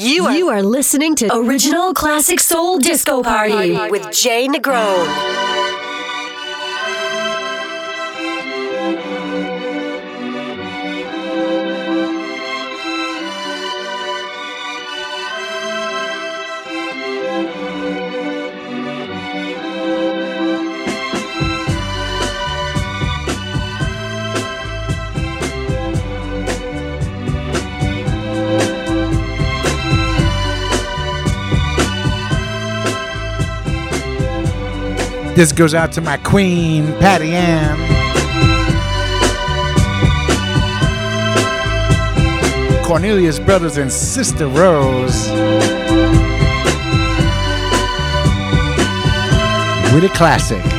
You are, you are listening to Original Classic Soul Disco Party with Jay Negron. This goes out to my queen, Patty Ann. Cornelius Brothers and Sister Rose. With a classic.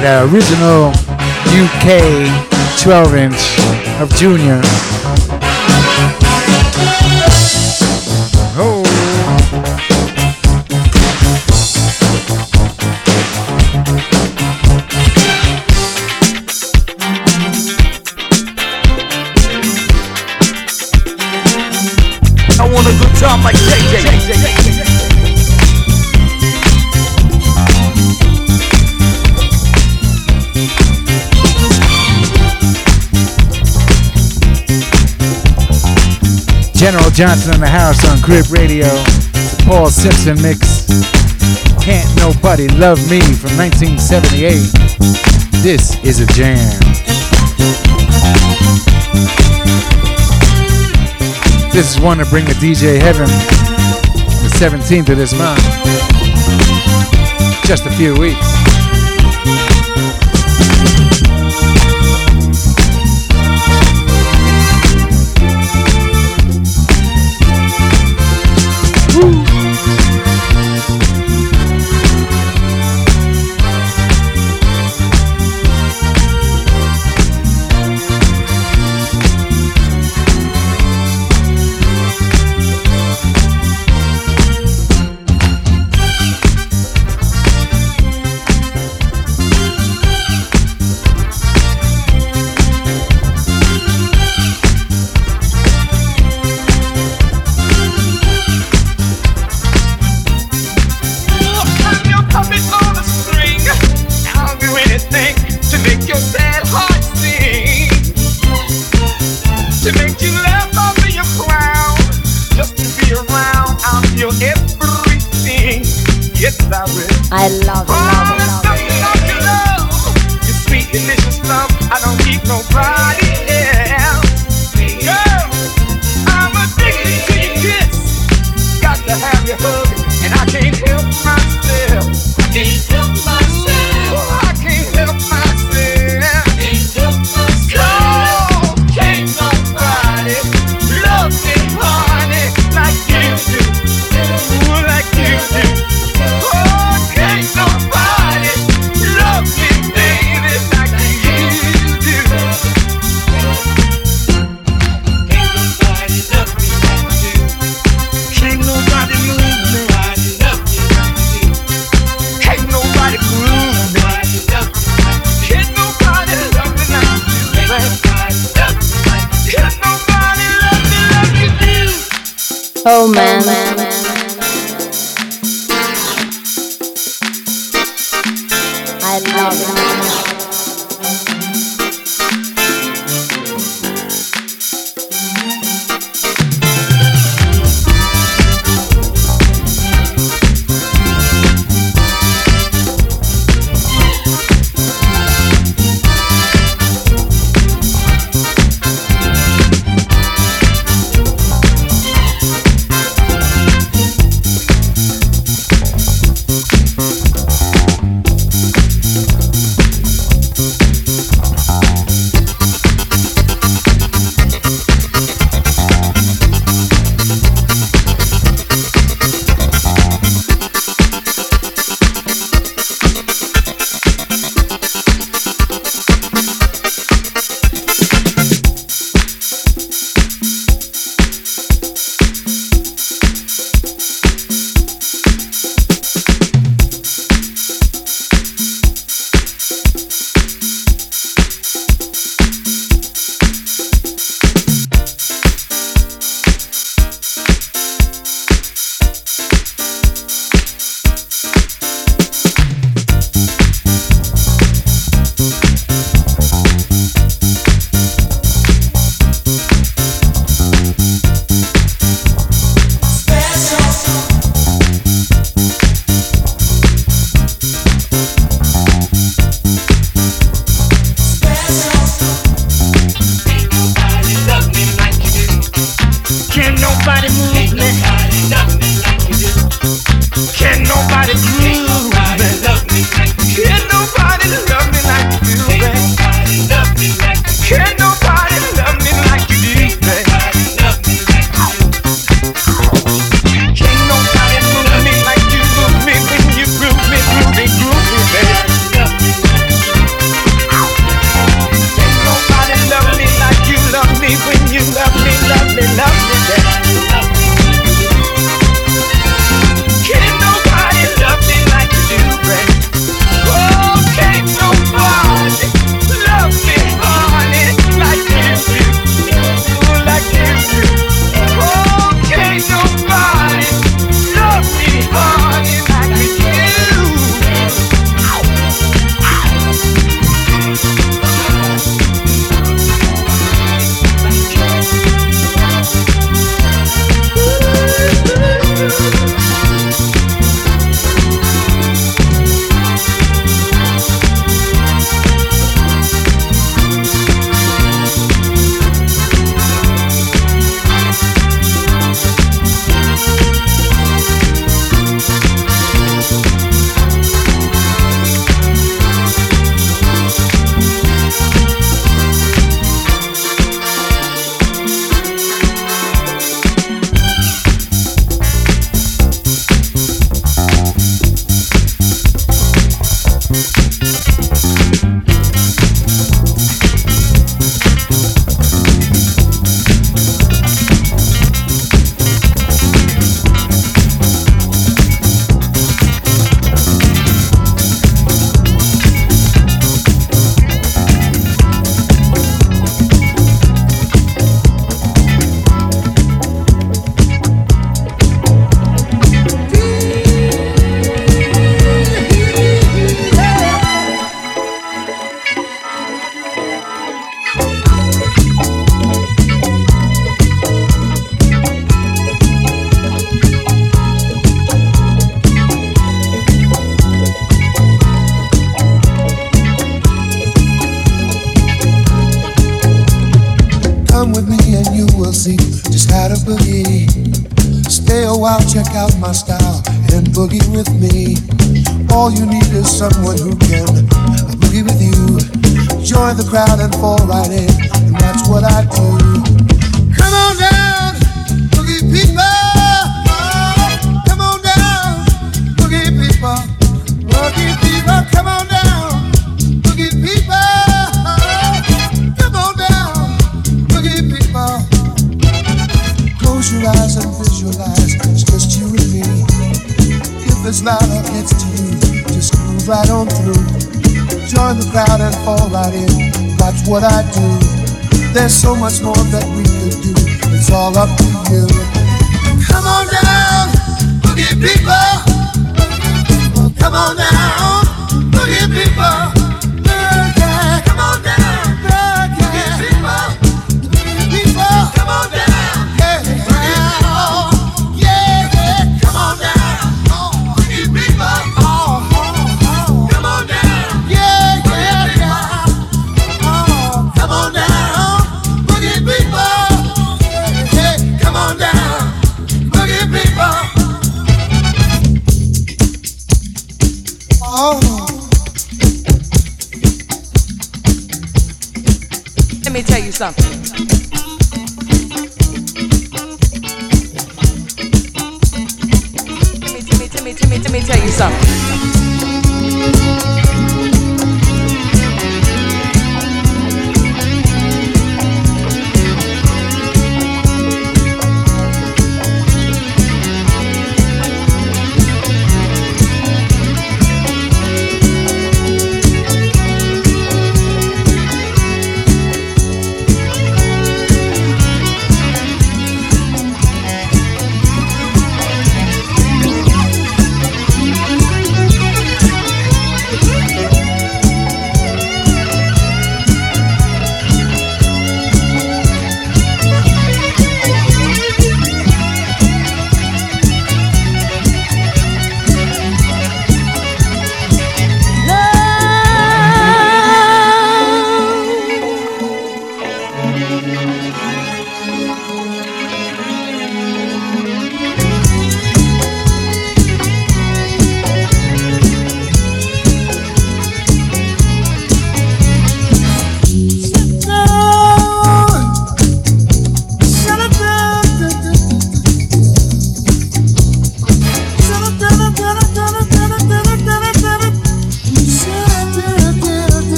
that uh, original UK 12 inch of Junior. Johnson in the house on Crib Radio. Paul Simpson mix. Can't Nobody Love Me from 1978. This is a jam. This is one to bring the DJ Heaven the 17th of this month. Just a few weeks. I love it. me tell you something. Let me, let me, let me, let me tell you something.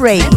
Crib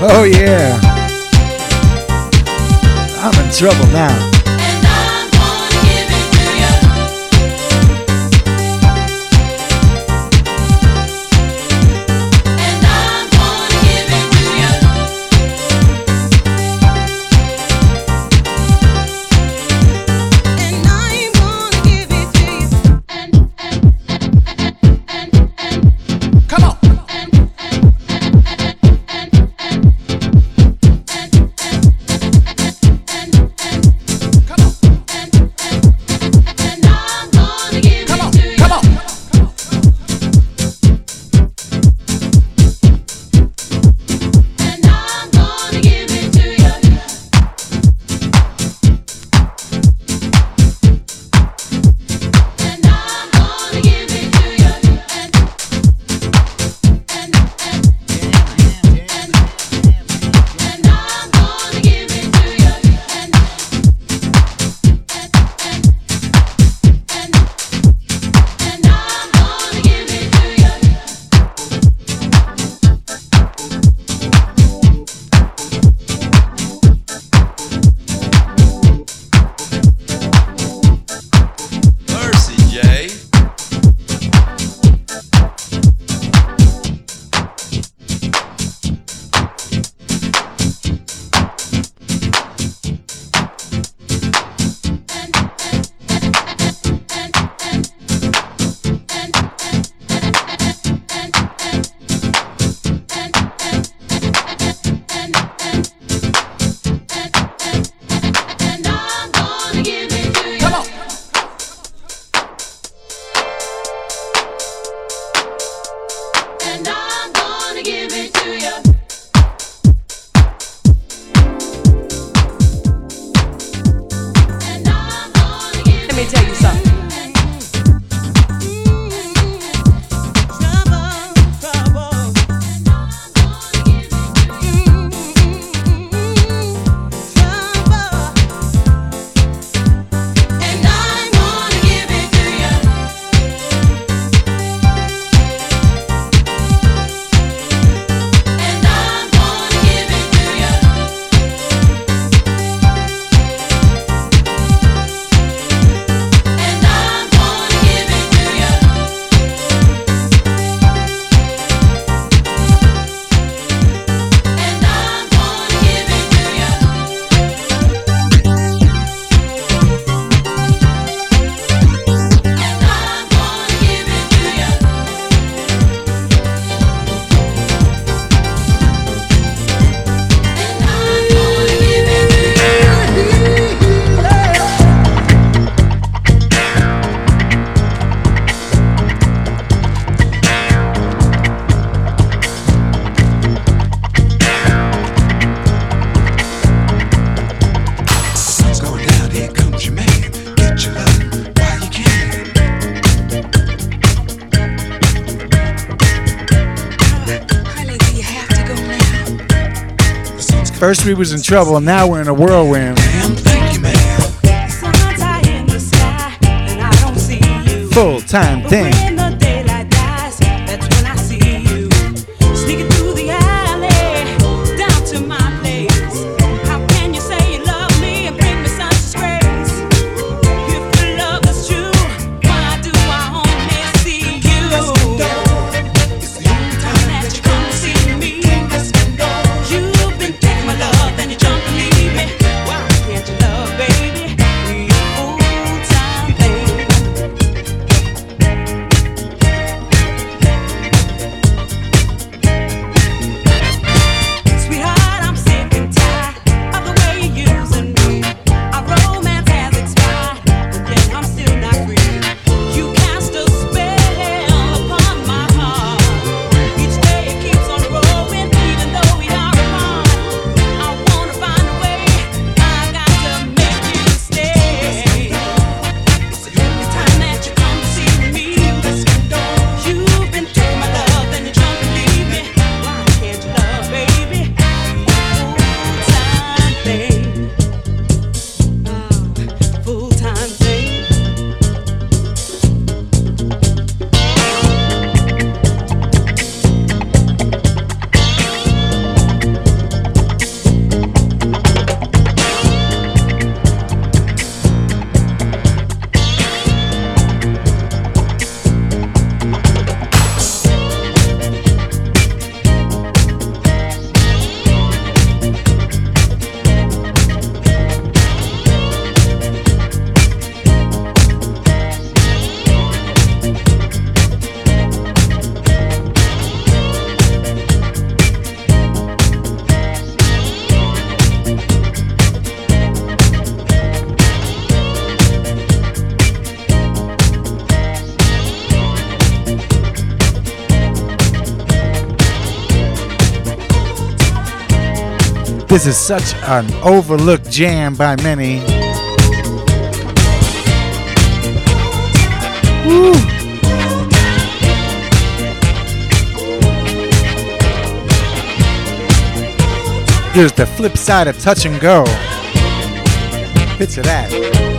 Oh yeah. I'm in trouble now. First we was in trouble, now we're in a whirlwind. Full time thing. This is such an overlooked jam by many. Woo. Here's the flip side of touch and go. Picture that.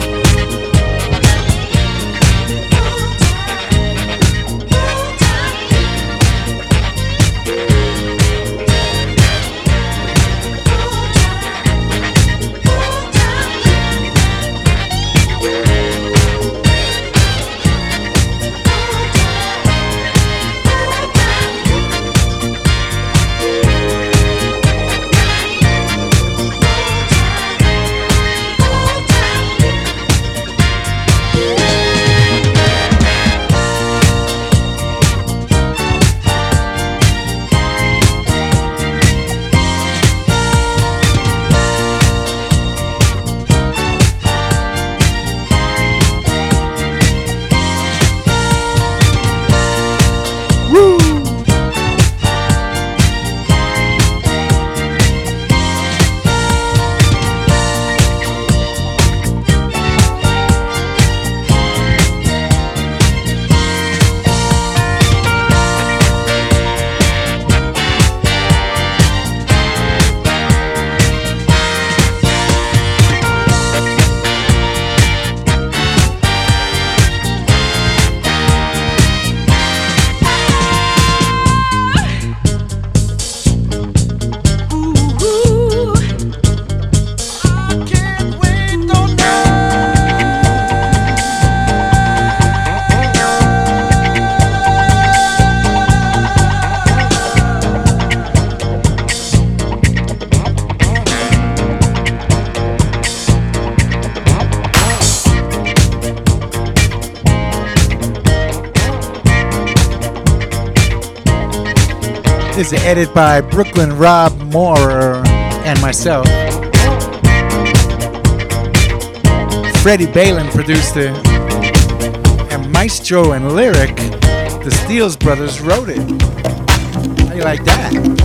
Edited by Brooklyn Rob Moore and myself. Freddie Balin produced it, and Maestro and Lyric, the Steels brothers, wrote it. How you like that?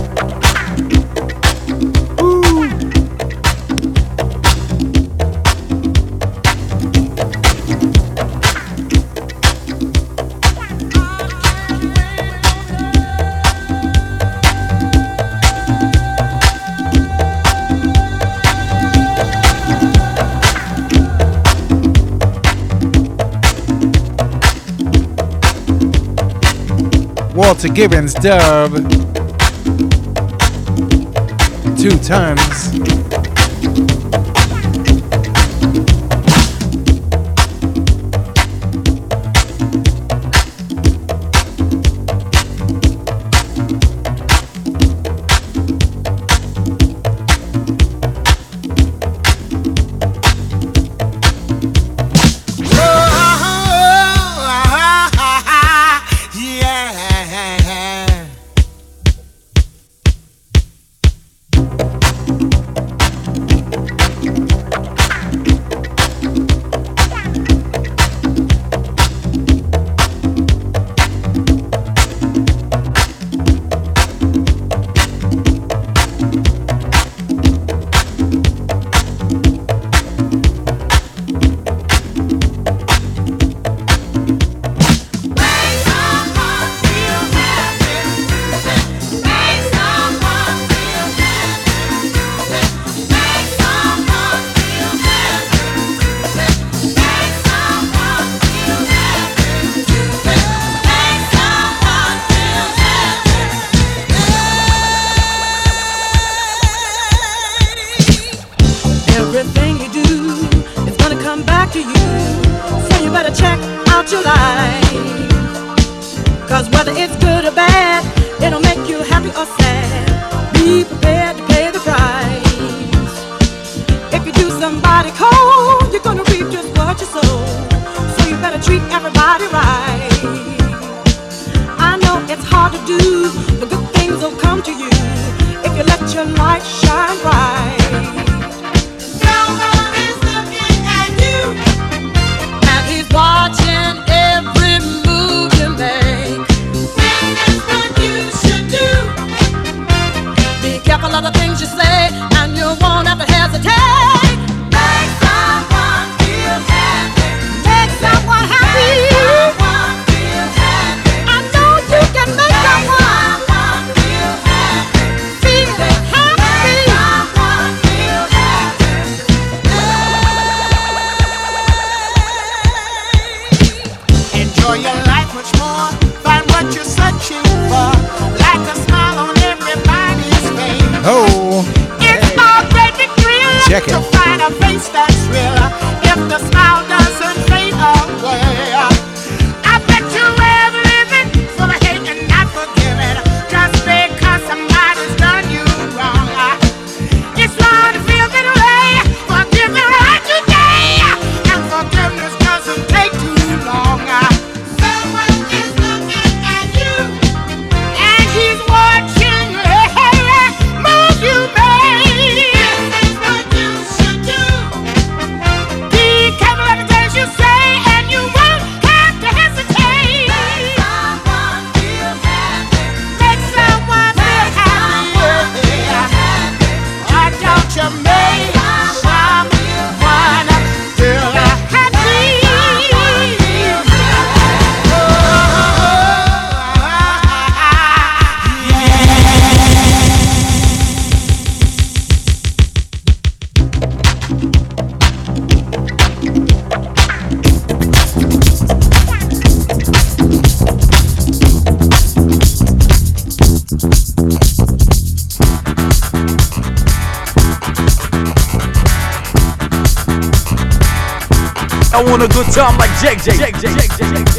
Walter Gibbons dub. Two tons. to find a face that's real. If the smile time like Jake, Jake, Jake, Jake, Jake, Jake.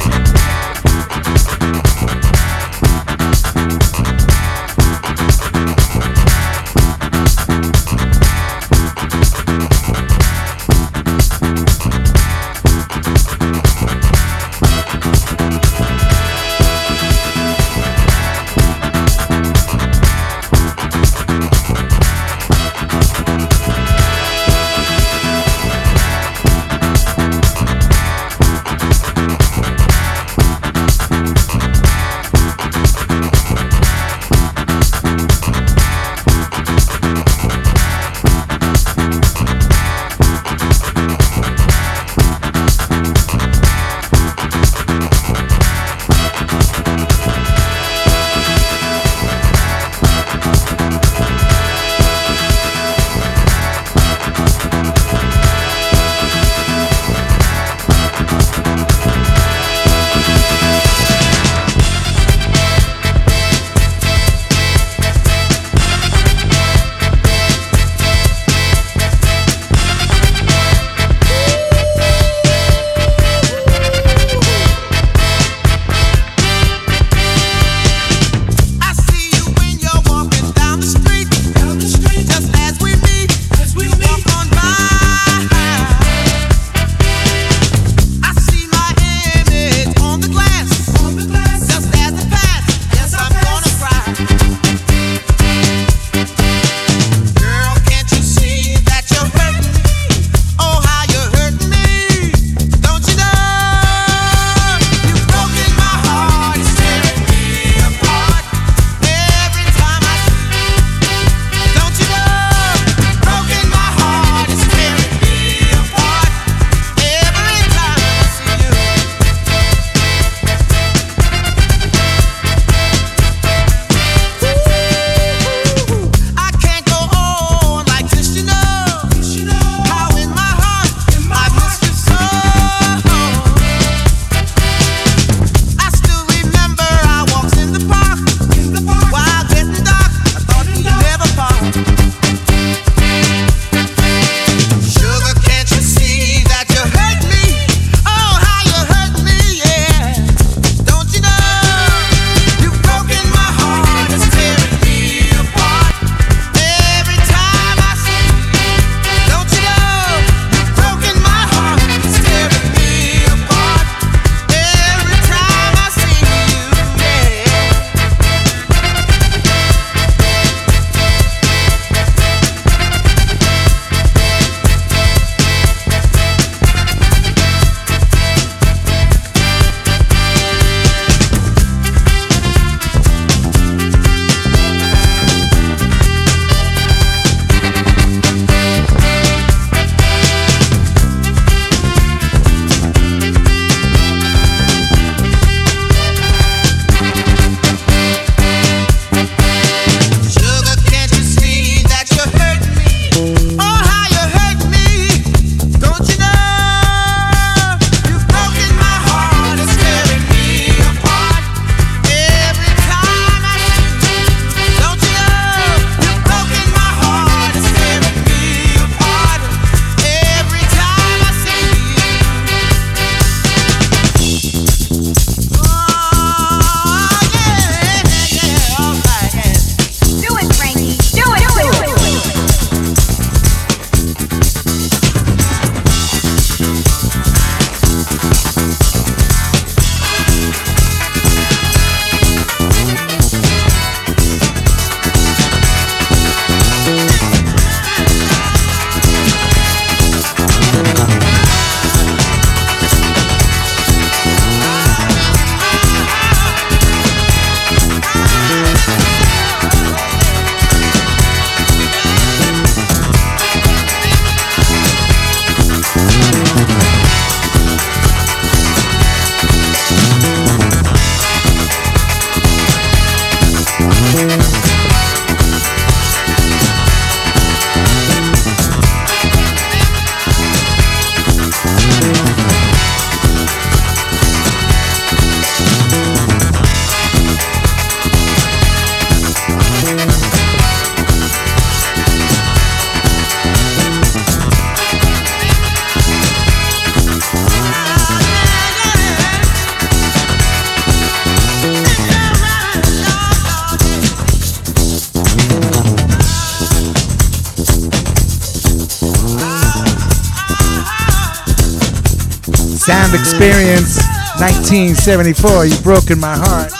1974, You've broken my heart.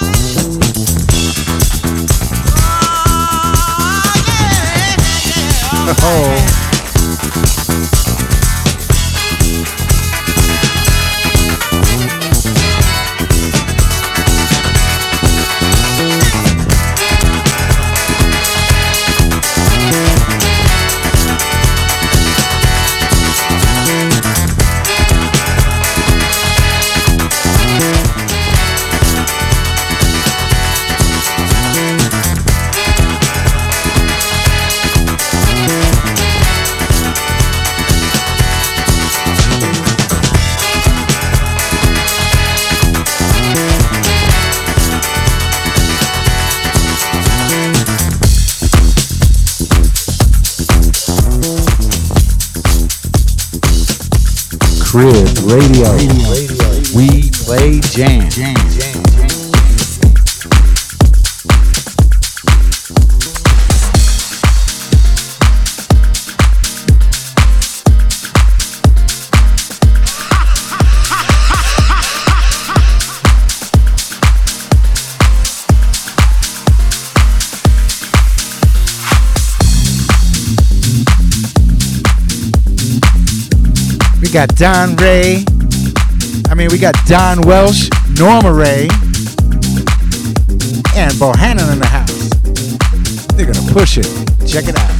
Oh. oh got Don Ray. I mean, we got Don Welch, Norma Ray, and Bohannon in the house. They're going to push it. Check it out.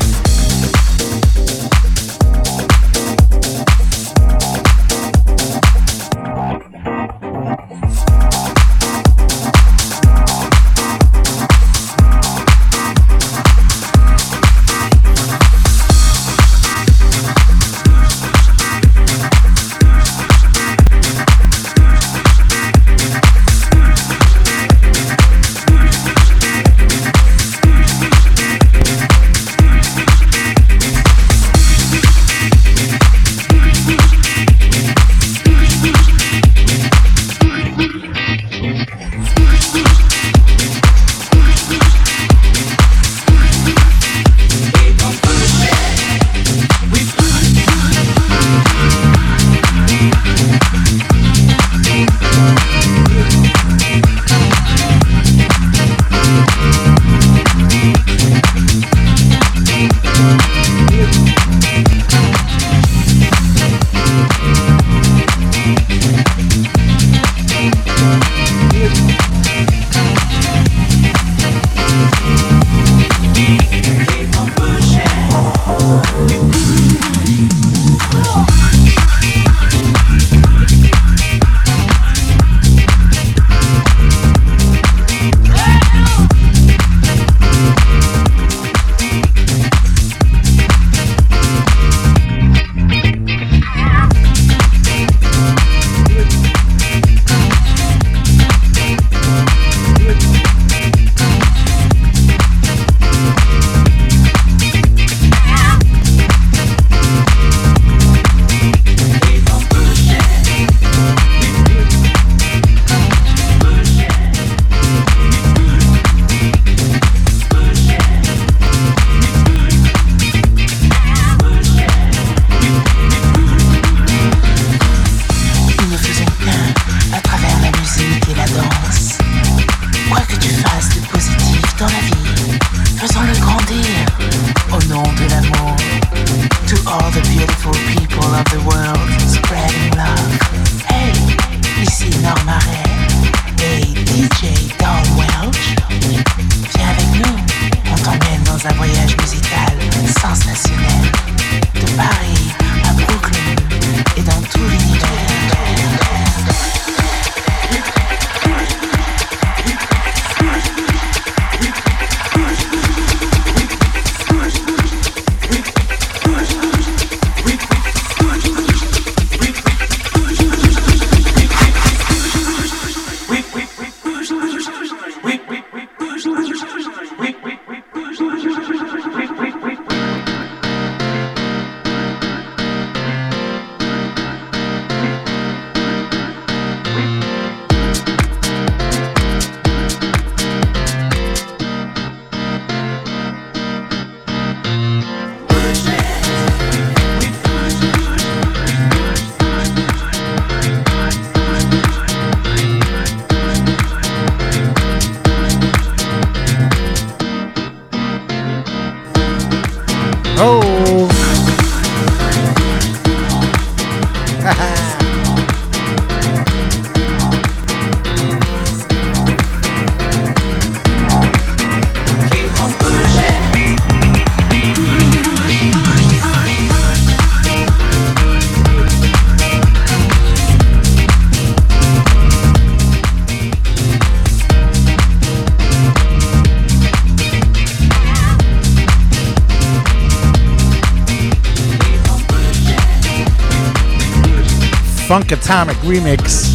Funkatomic remix.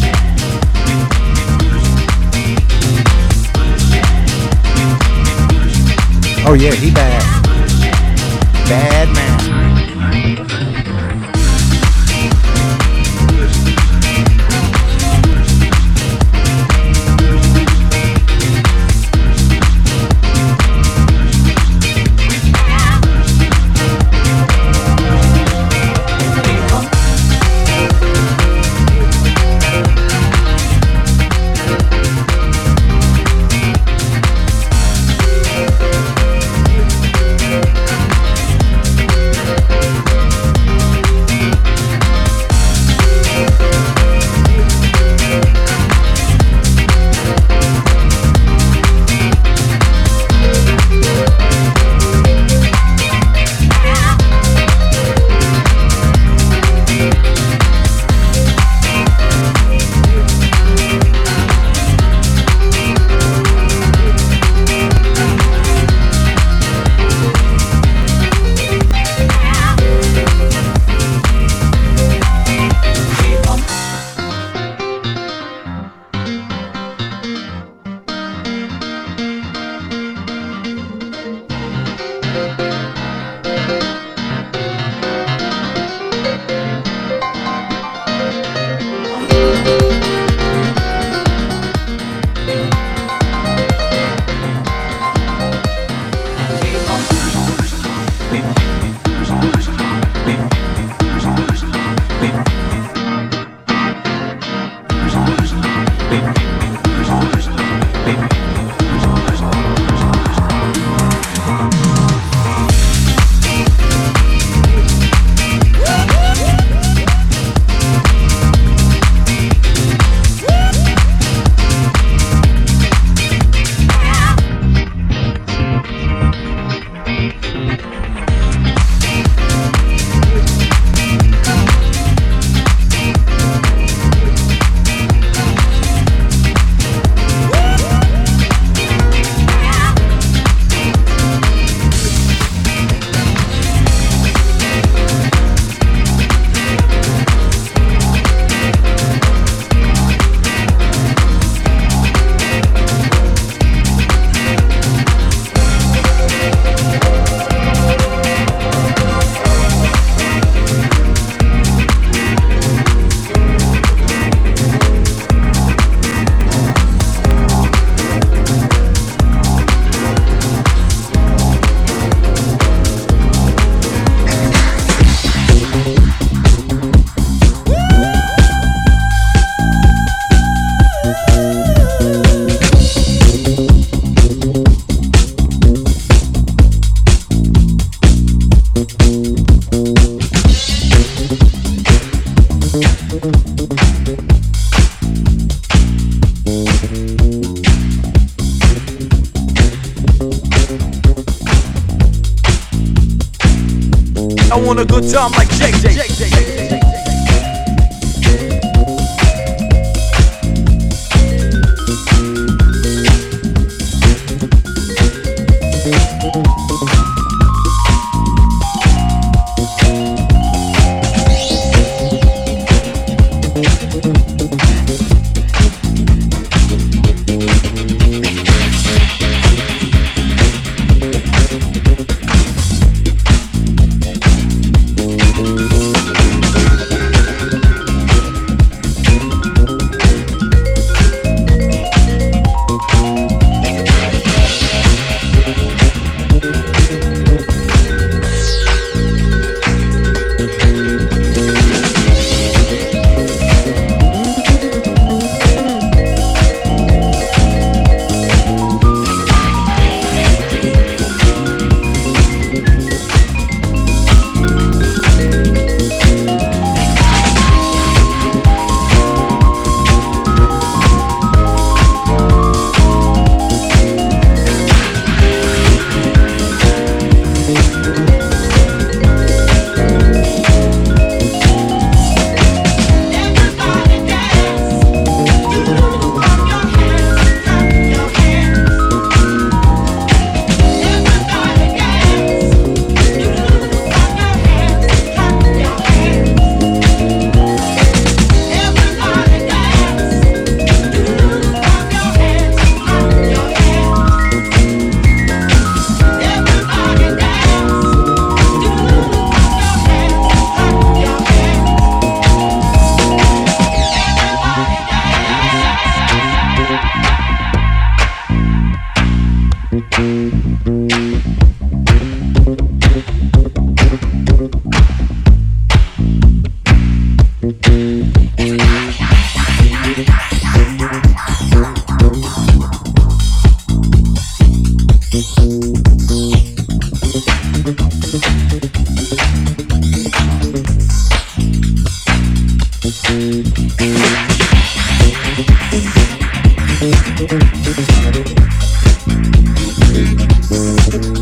Oh yeah, he bad. Bad man. thank you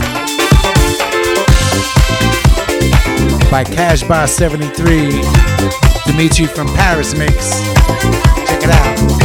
by Casbah 73. Dimitri from Paris Mix. Check it out.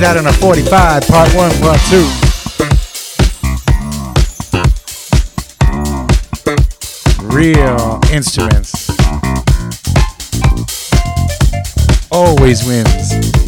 Is out on a 45, part one, part two. Real instruments. Always wins.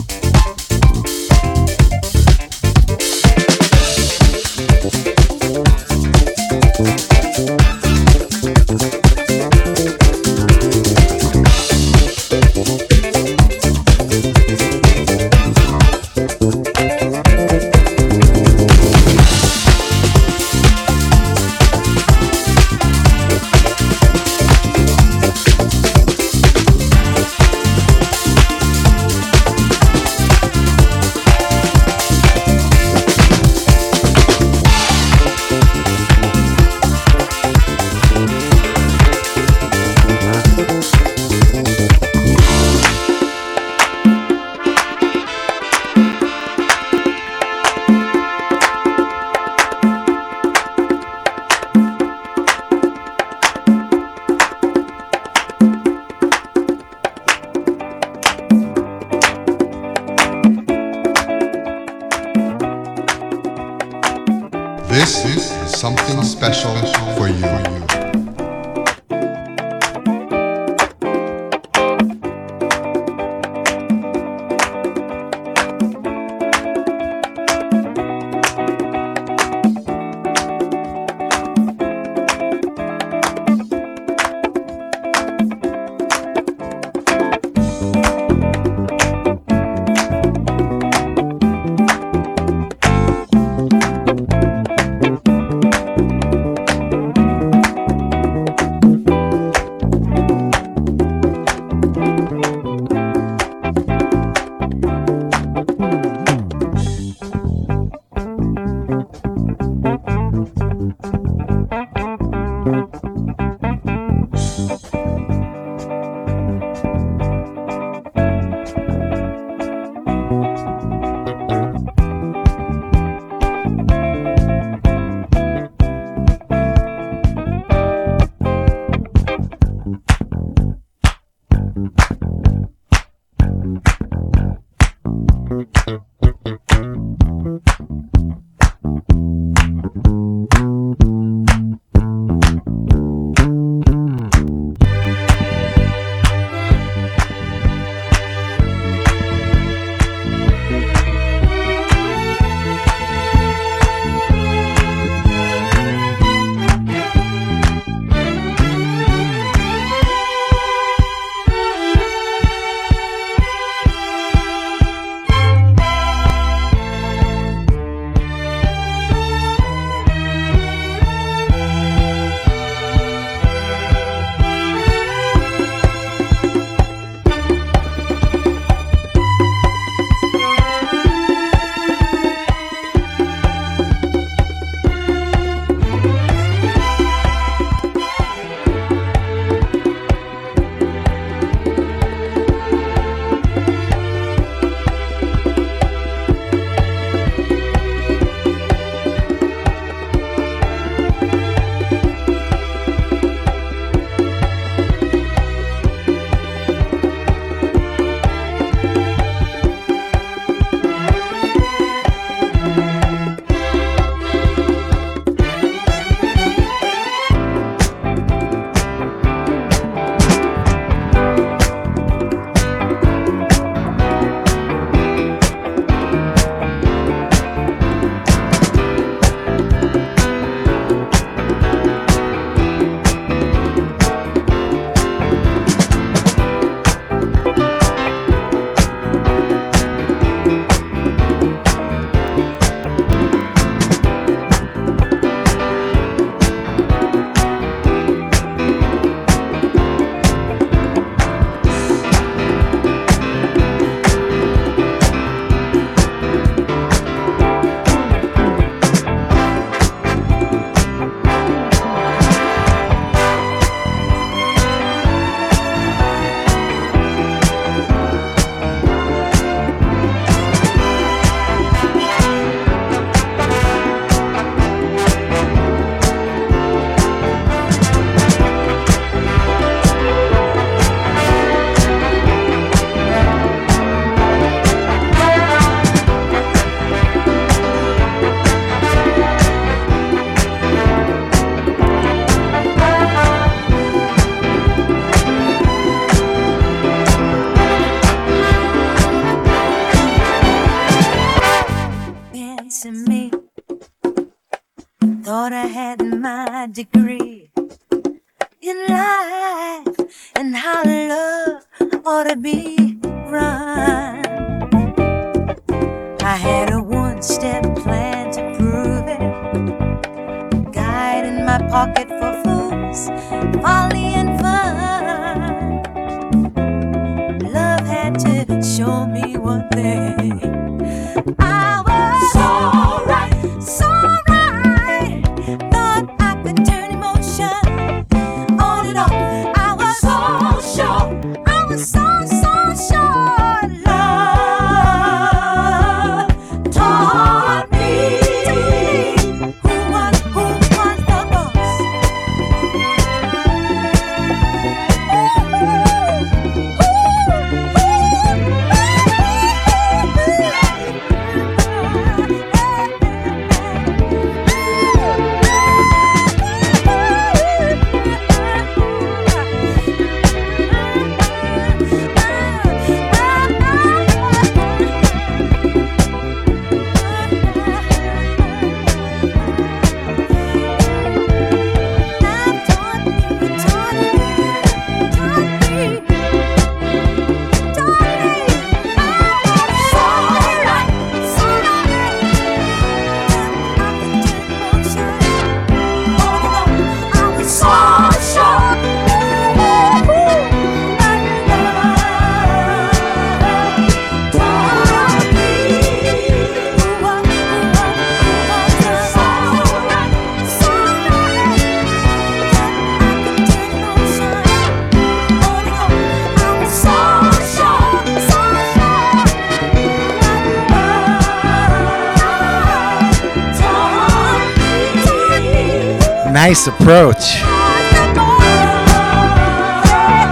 Nice approach.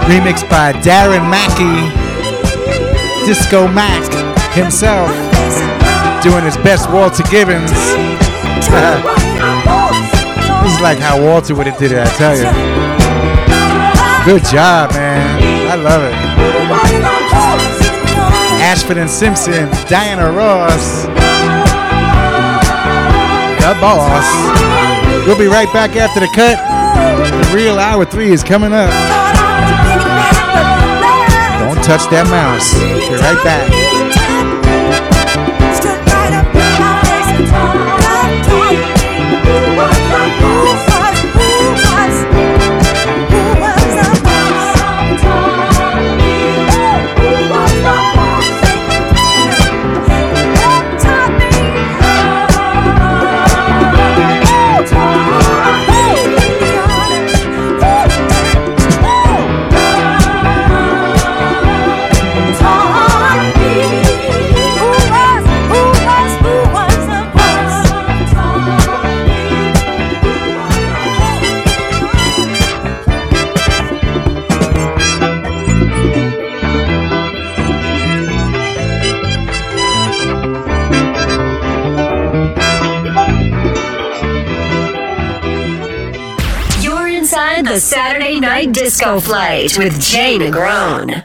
Remixed by Darren Mackie, Disco Mac himself, doing his best Walter Gibbons. this is like how Walter would have did it, I tell you. Good job, man. I love it. Ashford and Simpson, Diana Ross, the boss. We'll be right back after the cut. The real hour three is coming up. Don't touch that mouse. Be right back. You're Disco Flight with Jay Negron.